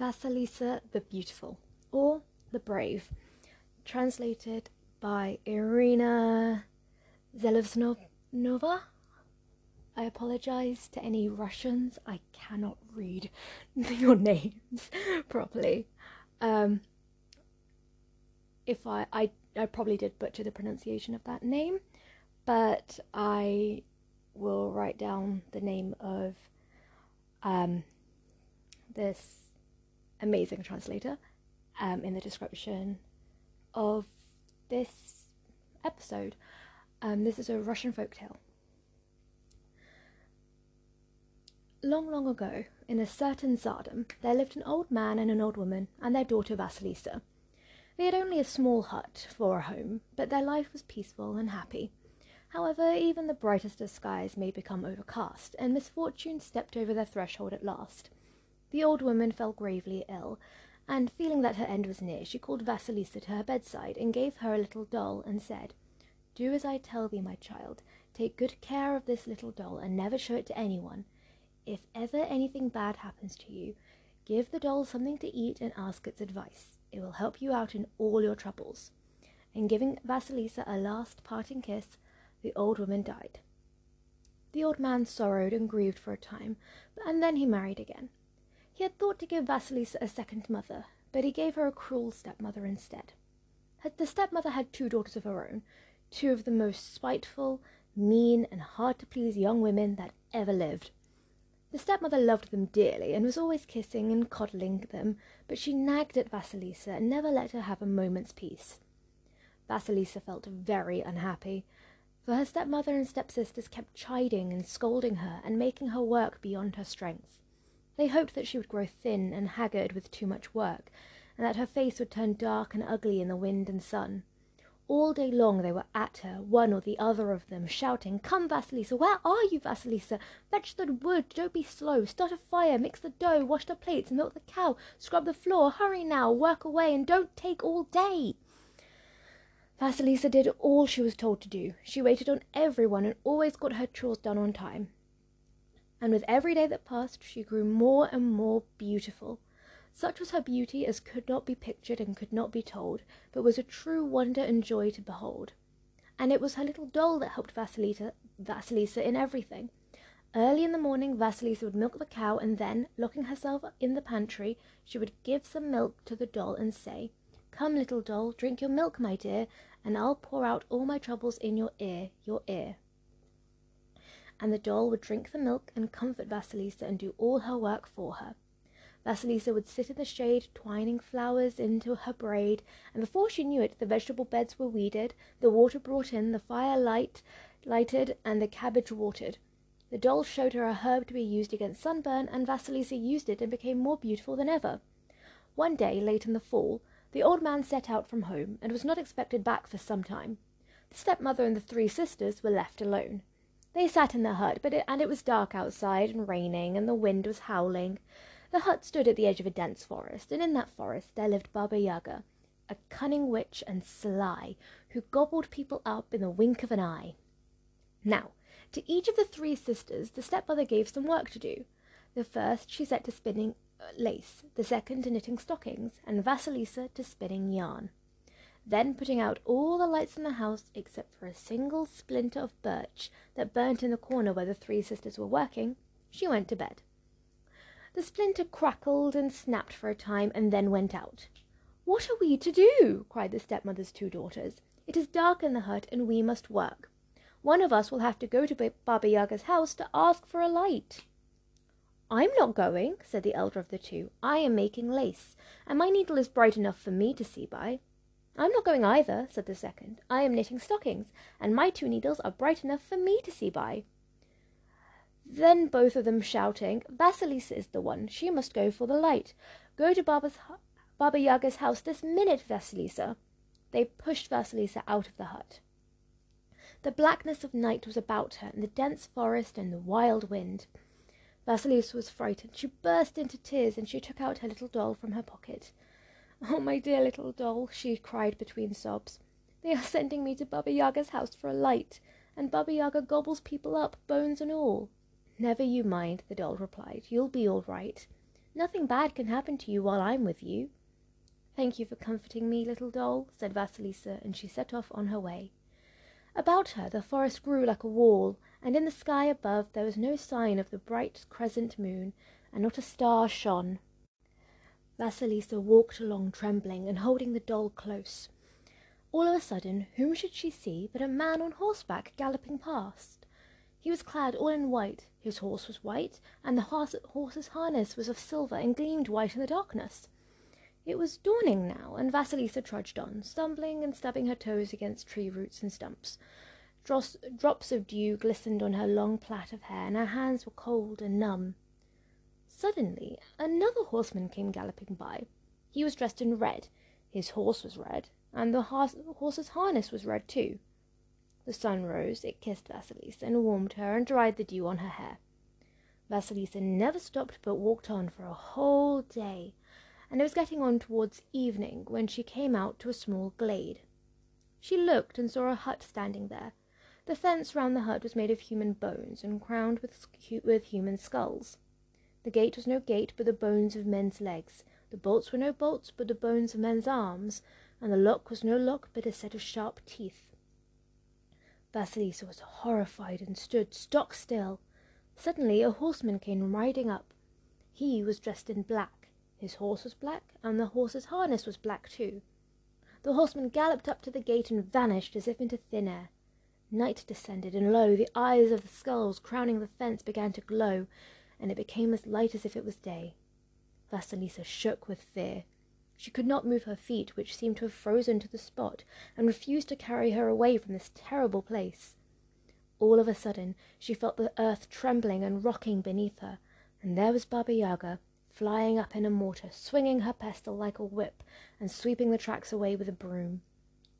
Vasilisa the Beautiful, or the Brave, translated by Irina Zelevsnova. I apologize to any Russians. I cannot read your names properly. Um, if I, I, I probably did butcher the pronunciation of that name, but I will write down the name of um, this amazing translator um, in the description of this episode. Um, this is a Russian folk tale. Long, long ago, in a certain tsardom, there lived an old man and an old woman, and their daughter Vasilisa. They had only a small hut for a home, but their life was peaceful and happy. However, even the brightest of skies may become overcast, and misfortune stepped over their threshold at last. The old woman fell gravely ill, and feeling that her end was near, she called Vasilisa to her bedside and gave her a little doll and said, Do as I tell thee, my child. Take good care of this little doll and never show it to anyone. If ever anything bad happens to you, give the doll something to eat and ask its advice. It will help you out in all your troubles. And giving Vasilisa a last parting kiss, the old woman died. The old man sorrowed and grieved for a time, and then he married again. He had thought to give Vasilisa a second mother, but he gave her a cruel stepmother instead. The stepmother had two daughters of her own, two of the most spiteful, mean, and hard to please young women that ever lived. The stepmother loved them dearly and was always kissing and coddling them, but she nagged at Vasilisa and never let her have a moment's peace. Vasilisa felt very unhappy, for her stepmother and stepsisters kept chiding and scolding her and making her work beyond her strength. They hoped that she would grow thin and haggard with too much work, and that her face would turn dark and ugly in the wind and sun. All day long they were at her, one or the other of them, shouting, Come, Vasilisa, where are you, Vasilisa? Fetch the wood, don't be slow, start a fire, mix the dough, wash the plates, milk the cow, scrub the floor, hurry now, work away, and don't take all day. Vasilisa did all she was told to do. She waited on everyone and always got her chores done on time and with every day that passed she grew more and more beautiful. Such was her beauty as could not be pictured and could not be told, but was a true wonder and joy to behold. And it was her little doll that helped Vasilisa, Vasilisa in everything. Early in the morning, Vasilisa would milk the cow, and then, locking herself in the pantry, she would give some milk to the doll and say, Come, little doll, drink your milk, my dear, and I'll pour out all my troubles in your ear, your ear and the doll would drink the milk and comfort Vasilisa and do all her work for her. Vasilisa would sit in the shade, twining flowers into her braid, and before she knew it, the vegetable beds were weeded, the water brought in, the fire light lighted, and the cabbage watered. The doll showed her a herb to be used against sunburn, and Vasilisa used it and became more beautiful than ever. One day, late in the fall, the old man set out from home, and was not expected back for some time. The stepmother and the three sisters were left alone. They sat in the hut, but it, and it was dark outside and raining, and the wind was howling. The hut stood at the edge of a dense forest, and in that forest there lived Baba Yaga, a cunning witch and sly, who gobbled people up in the wink of an eye. Now, to each of the three sisters the stepmother gave some work to do. The first she set to spinning uh, lace, the second to knitting stockings, and Vasilisa to spinning yarn. Then, putting out all the lights in the house except for a single splinter of birch that burnt in the corner where the three sisters were working, she went to bed. The splinter crackled and snapped for a time and then went out. What are we to do? cried the stepmother's two daughters. It is dark in the hut and we must work. One of us will have to go to Baba Yaga's house to ask for a light. I'm not going, said the elder of the two. I am making lace, and my needle is bright enough for me to see by. I'm not going either, said the second. I am knitting stockings, and my two needles are bright enough for me to see by. Then both of them shouting, Vasilisa is the one. She must go for the light. Go to Baba Yaga's house this minute, Vasilisa. They pushed Vasilisa out of the hut. The blackness of night was about her, and the dense forest and the wild wind. Vasilisa was frightened. She burst into tears, and she took out her little doll from her pocket. Oh, my dear little doll, she cried between sobs. They are sending me to Baba Yaga's house for a light, and Baba Yaga gobbles people up, bones and all. Never you mind, the doll replied. You'll be all right. Nothing bad can happen to you while I'm with you. Thank you for comforting me, little doll, said Vasilisa, and she set off on her way. About her the forest grew like a wall, and in the sky above there was no sign of the bright crescent moon, and not a star shone. Vasilisa walked along trembling and holding the doll close. All of a sudden, whom should she see but a man on horseback galloping past? He was clad all in white, his horse was white, and the horse's harness was of silver and gleamed white in the darkness. It was dawning now, and Vasilisa trudged on, stumbling and stubbing her toes against tree roots and stumps. Drops, drops of dew glistened on her long plait of hair, and her hands were cold and numb. Suddenly, another horseman came galloping by. He was dressed in red, his horse was red, and the horse's harness was red too. The sun rose, it kissed Vasilisa and warmed her and dried the dew on her hair. Vasilisa never stopped but walked on for a whole day, and it was getting on towards evening when she came out to a small glade. She looked and saw a hut standing there. The fence round the hut was made of human bones and crowned with, with human skulls. The gate was no gate, but the bones of men's legs. The bolts were no bolts, but the bones of men's arms, and the lock was no lock, but a set of sharp teeth. Vasilisa was horrified and stood stock still. Suddenly a horseman came riding up. He was dressed in black. His horse was black, and the horse's harness was black too. The horseman galloped up to the gate and vanished as if into thin air. Night descended, and lo, the eyes of the skulls crowning the fence began to glow, and it became as light as if it was day. Vasilisa shook with fear. She could not move her feet, which seemed to have frozen to the spot, and refused to carry her away from this terrible place. All of a sudden she felt the earth trembling and rocking beneath her, and there was Baba Yaga, flying up in a mortar, swinging her pestle like a whip, and sweeping the tracks away with a broom.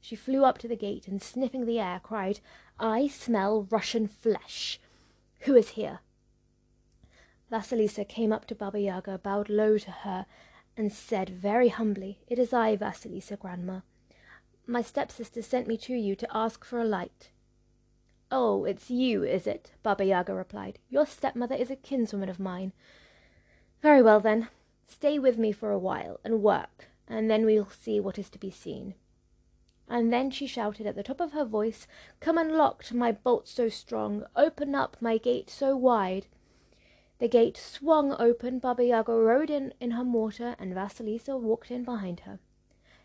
She flew up to the gate, and sniffing the air, cried, I smell Russian flesh. Who is here? Vasilisa came up to Baba Yaga, bowed low to her, and said very humbly, It is I, Vasilisa, grandma. My stepsister sent me to you to ask for a light. Oh, it's you, is it? Baba Yaga replied. Your stepmother is a kinswoman of mine. Very well, then. Stay with me for a while and work, and then we'll see what is to be seen. And then she shouted at the top of her voice, Come and unlock my bolt so strong, open up my gate so wide. The gate swung open, Baba Yaga rode in in her mortar, and Vasilisa walked in behind her.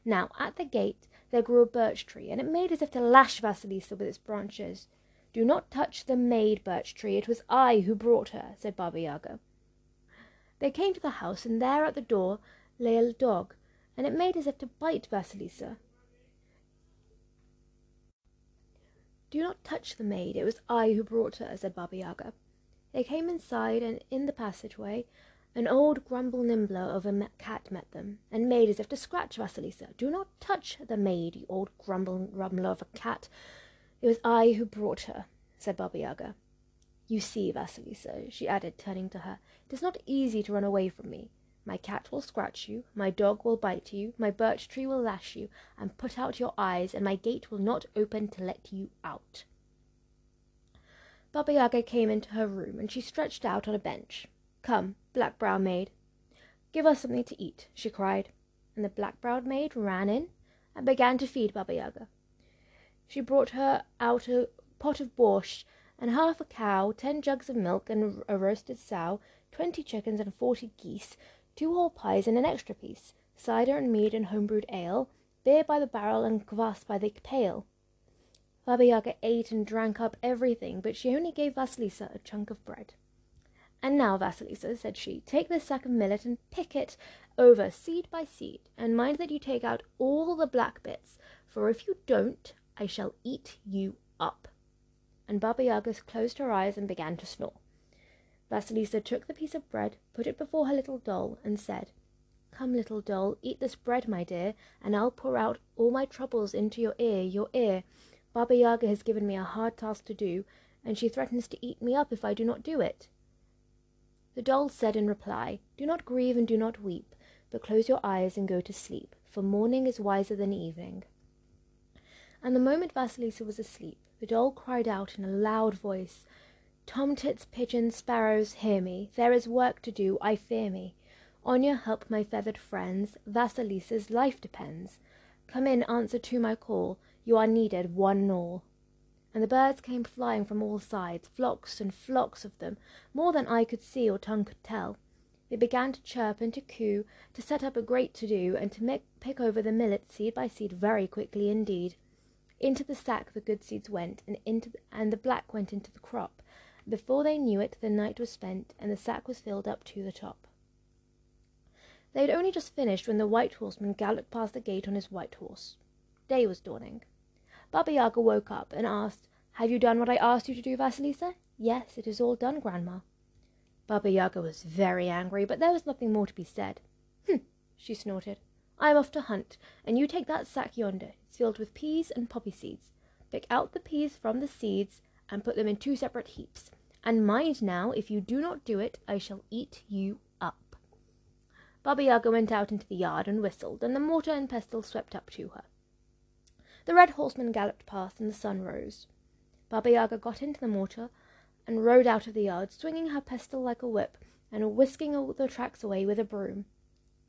Now, at the gate there grew a birch tree, and it made as if to lash Vasilisa with its branches. Do not touch the maid, birch tree, it was I who brought her, said Baba Yaga. They came to the house, and there at the door lay a dog, and it made as if to bite Vasilisa. Do not touch the maid, it was I who brought her, said Baba Yaga. They came inside, and in the passageway an old grumble nimbler of a cat met them, and made as if to scratch Vasilisa. Do not touch the maid, you old grumble grumbler of a cat. It was I who brought her, said Baba Yaga. You see, Vasilisa, she added, turning to her, it is not easy to run away from me. My cat will scratch you, my dog will bite you, my birch tree will lash you, and put out your eyes, and my gate will not open to let you out. Baba Yaga came into her room, and she stretched out on a bench. Come, black brown maid, give us something to eat, she cried, and the black browed maid ran in and began to feed Baba Yaga. She brought her out a pot of borscht and half a cow, ten jugs of milk and a roasted sow, twenty chickens and forty geese, two whole pies and an extra piece, cider and mead and home-brewed ale, beer by the barrel and kvass by the pail. Baba Yaga ate and drank up everything, but she only gave Vasilisa a chunk of bread. And now, Vasilisa, said she, take this sack of millet and pick it over seed by seed, and mind that you take out all the black bits, for if you don't, I shall eat you up and Baba Yaga closed her eyes and began to snore. Vasilisa took the piece of bread, put it before her little doll, and said, Come, little doll, eat this bread, my dear, and I'll pour out all my troubles into your ear, your ear. Baba Yaga has given me a hard task to do, and she threatens to eat me up if I do not do it. The doll said in reply, Do not grieve and do not weep, but close your eyes and go to sleep, for morning is wiser than evening. And the moment Vasilisa was asleep, the doll cried out in a loud voice, Tomtits, pigeons, sparrows, hear me! There is work to do, I fear me. On your help, my feathered friends, Vasilisa's life depends. Come in answer to my call, you are needed, one and all. And the birds came flying from all sides, flocks and flocks of them, more than eye could see or tongue could tell. They began to chirp and to coo, to set up a great to do, and to make, pick over the millet seed by seed very quickly indeed. Into the sack the good seeds went, and into the, and the black went into the crop. Before they knew it, the night was spent, and the sack was filled up to the top. They had only just finished when the white horseman galloped past the gate on his white horse. Day was dawning. Baba Yaga woke up and asked, Have you done what I asked you to do, Vasilisa? Yes, it is all done, Grandma. Baba Yaga was very angry, but there was nothing more to be said. Hm, she snorted. I am off to hunt, and you take that sack yonder. It's filled with peas and poppy seeds. Pick out the peas from the seeds and put them in two separate heaps. And mind now, if you do not do it, I shall eat you up. Baba Yaga went out into the yard and whistled, and the mortar and pestle swept up to her. The red horseman galloped past, and the sun rose. Baba Yaga got into the mortar, and rode out of the yard, swinging her pestle like a whip, and whisking all the tracks away with a broom.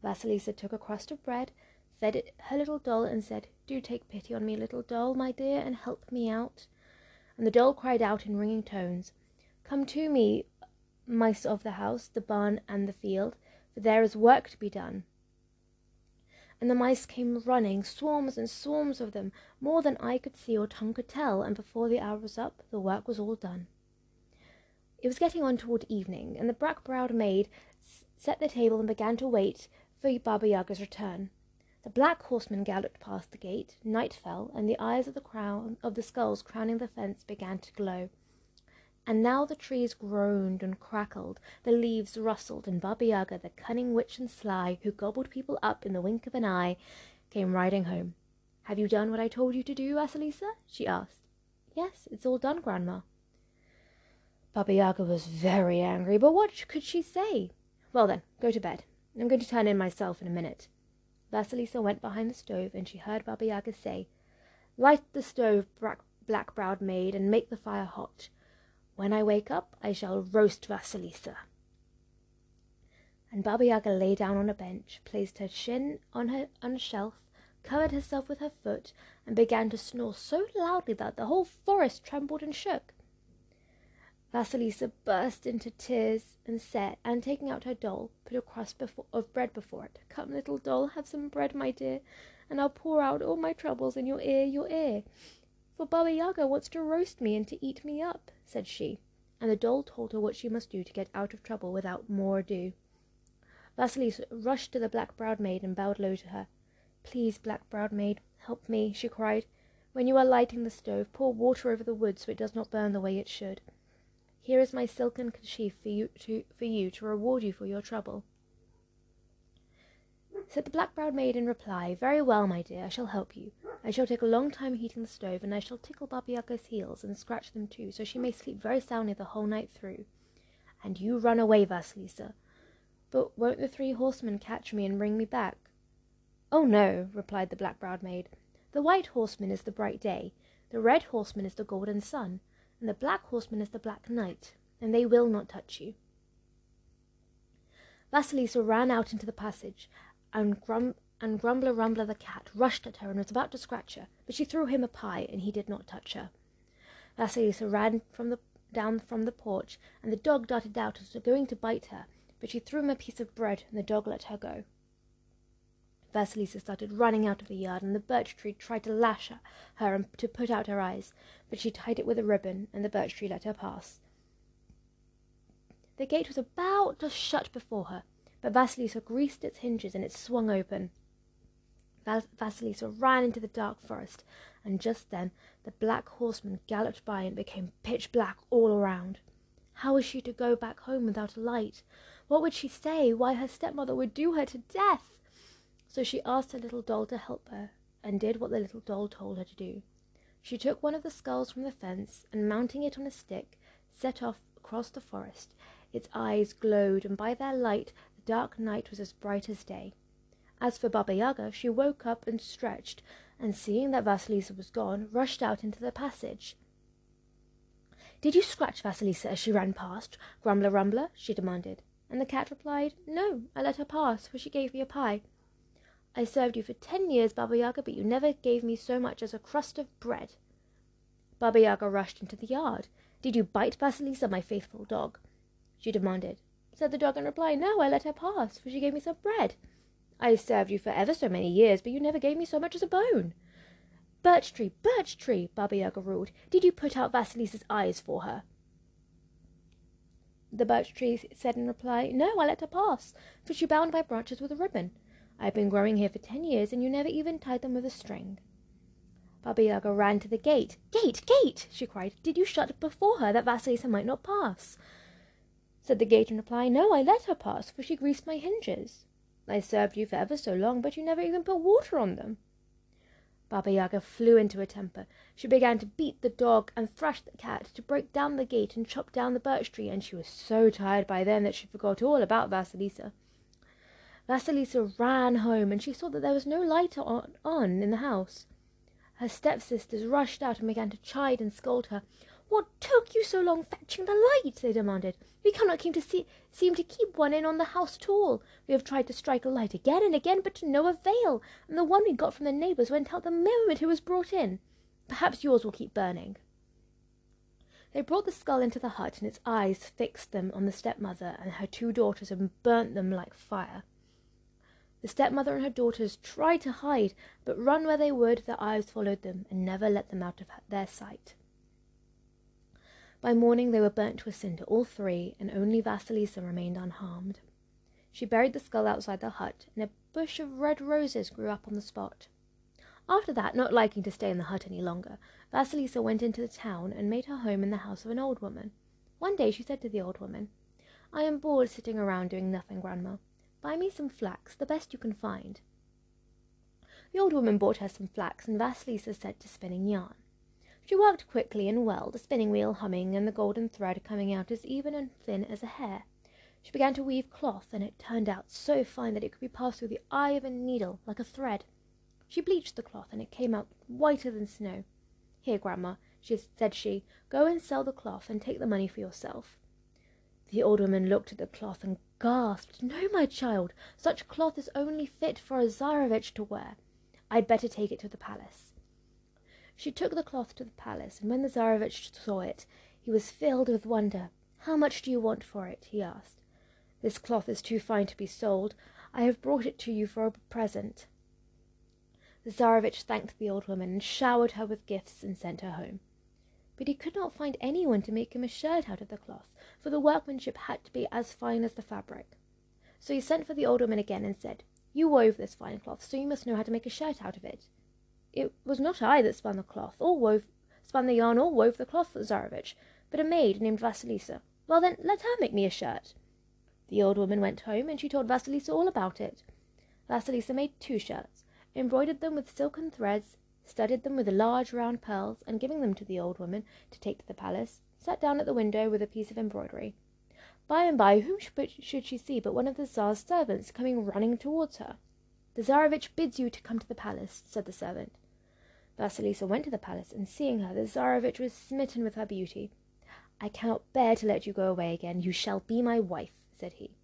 Vasilisa took a crust of bread, fed it her little doll, and said, Do take pity on me, little doll, my dear, and help me out. And the doll cried out in ringing tones, Come to me, mice of the house, the barn, and the field, for there is work to be done. And the mice came running, swarms and swarms of them, more than eye could see or tongue could tell, and before the hour was up, the work was all done. It was getting on toward evening, and the black-browed maid set the table and began to wait for Baba Yaga's return. The black horseman galloped past the gate. Night fell, and the eyes of the crown of the skulls crowning the fence began to glow. And now the trees groaned and crackled, the leaves rustled, and Baba Yaga, the cunning witch and sly, who gobbled people up in the wink of an eye, came riding home. Have you done what I told you to do, Vasilisa? she asked. Yes, it's all done, Grandma. Baba Yaga was very angry, but what could she say? Well then, go to bed. I'm going to turn in myself in a minute. Vasilisa went behind the stove, and she heard Baba Yaga say, Light the stove, black-browed maid, and make the fire hot. When I wake up, I shall roast Vasilisa. And Baba Yaga lay down on a bench, placed her chin on, her, on a shelf, covered herself with her foot, and began to snore so loudly that the whole forest trembled and shook. Vasilisa burst into tears and said, and taking out her doll, put a crust before, of bread before it. Come, little doll, have some bread, my dear, and I'll pour out all my troubles in your ear, your ear. For Baba Yaga wants to roast me and to eat me up, said she, and the doll told her what she must do to get out of trouble without more ado. Vasilisa rushed to the black-browed maid and bowed low to her. Please, black-browed maid, help me, she cried. When you are lighting the stove, pour water over the wood so it does not burn the way it should. Here is my silken kerchief for you to, for you to reward you for your trouble. Said the black-browed maid in reply, Very well, my dear, I shall help you. I shall take a long time heating the stove, and I shall tickle Baba Yaga's heels and scratch them too, so she may sleep very soundly the whole night through. And you run away, Vasilisa. But won't the three horsemen catch me and bring me back? Oh, no, replied the black-browed maid. The white horseman is the bright day, the red horseman is the golden sun, and the black horseman is the black night, and they will not touch you. Vasilisa ran out into the passage, and, Grum- and Grumbler Rumbler the cat rushed at her and was about to scratch her, but she threw him a pie, and he did not touch her. Vasilisa ran from the, down from the porch, and the dog darted out as though going to bite her, but she threw him a piece of bread, and the dog let her go. Vasilisa started running out of the yard, and the birch tree tried to lash her and to put out her eyes, but she tied it with a ribbon, and the birch tree let her pass. The gate was about to shut before her, but Vasilisa greased its hinges, and it swung open. Vas- Vasilisa ran into the dark forest, and just then the black horseman galloped by and became pitch black all around. How was she to go back home without a light? What would she say? Why, her stepmother would do her to death. So she asked her little doll to help her, and did what the little doll told her to do. She took one of the skulls from the fence, and mounting it on a stick, set off across the forest. Its eyes glowed, and by their light the dark night was as bright as day. As for Baba Yaga, she woke up and stretched, and seeing that Vasilisa was gone, rushed out into the passage. Did you scratch Vasilisa as she ran past, Grumbler Rumbler? she demanded. And the cat replied, No, I let her pass, for she gave me a pie. I served you for ten years, Baba Yaga, but you never gave me so much as a crust of bread. Baba Yaga rushed into the yard. Did you bite Vasilisa, my faithful dog? she demanded. Said the dog in reply, No, I let her pass, for she gave me some bread. I served you for ever so many years, but you never gave me so much as a bone. Birch tree, birch tree, Baba Yaga ruled. Did you put out Vasilisa's eyes for her? The birch tree said in reply, No, I let her pass, for she bound my branches with a ribbon. I have been growing here for ten years, and you never even tied them with a string. Baba Yaga ran to the gate. Gate, gate, she cried. Did you shut before her that Vasilisa might not pass? Said the gate in reply, No, I let her pass, for she greased my hinges. I served you for ever so long, but you never even put water on them. Baba Yaga flew into a temper. She began to beat the dog and thrash the cat, to break down the gate and chop down the birch tree, and she was so tired by then that she forgot all about Vasilisa. Vasilisa ran home, and she saw that there was no light on, on in the house. Her stepsisters rushed out and began to chide and scold her. What took you so long fetching the light? they demanded. We cannot seem to, see, seem to keep one in on the house at all. We have tried to strike a light again and again, but to no avail, and the one we got from the neighbours went out the moment it was brought in. Perhaps yours will keep burning. They brought the skull into the hut, and its eyes fixed them on the stepmother and her two daughters and burnt them like fire. The stepmother and her daughters tried to hide, but run where they would, their eyes followed them and never let them out of their sight. By morning they were burnt to a cinder, all three, and only Vasilisa remained unharmed. She buried the skull outside the hut, and a bush of red roses grew up on the spot. After that, not liking to stay in the hut any longer, Vasilisa went into the town and made her home in the house of an old woman. One day she said to the old woman, I am bored sitting around doing nothing, Grandma. Buy me some flax, the best you can find. The old woman bought her some flax, and Vasilisa set to spinning yarn. She worked quickly and well, the spinning wheel humming and the golden thread coming out as even and thin as a hair. She began to weave cloth, and it turned out so fine that it could be passed through the eye of a needle like a thread. She bleached the cloth, and it came out whiter than snow. Here, Grandma, she said she, go and sell the cloth and take the money for yourself. The old woman looked at the cloth and gasped, No, my child, such cloth is only fit for a Tsarevich to wear. I'd better take it to the palace. She took the cloth to the palace, and when the Tsarevich saw it, he was filled with wonder. How much do you want for it? he asked. This cloth is too fine to be sold. I have brought it to you for a present. The Tsarevich thanked the old woman and showered her with gifts and sent her home. But he could not find anyone to make him a shirt out of the cloth, for the workmanship had to be as fine as the fabric. So he sent for the old woman again and said, You wove this fine cloth, so you must know how to make a shirt out of it. It was not I that spun the cloth, or wove spun the yarn, or wove the cloth, Tsarevich, but a maid named Vasilisa. Well then, let her make me a shirt. The old woman went home, and she told Vasilisa all about it. Vasilisa made two shirts, embroidered them with silken threads, studded them with large round pearls, and giving them to the old woman to take to the palace, sat down at the window with a piece of embroidery. By and by, whom should she see but one of the Tsar's servants coming running towards her? The Tsarevich bids you to come to the palace, said the servant. Vasilisa went to the palace, and seeing her, the Tsarevich was smitten with her beauty. I cannot bear to let you go away again. You shall be my wife, said he.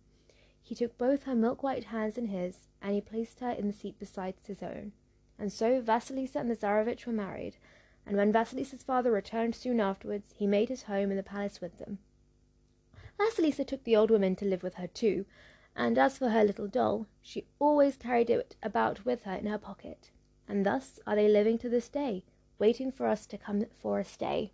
He took both her milk white hands in his, and he placed her in the seat beside his own. And so Vasilisa and the Tsarevich were married, and when Vasilisa's father returned soon afterwards, he made his home in the palace with them. Vasilisa took the old woman to live with her too, and as for her little doll, she always carried it about with her in her pocket. And thus are they living to this day, waiting for us to come for a stay.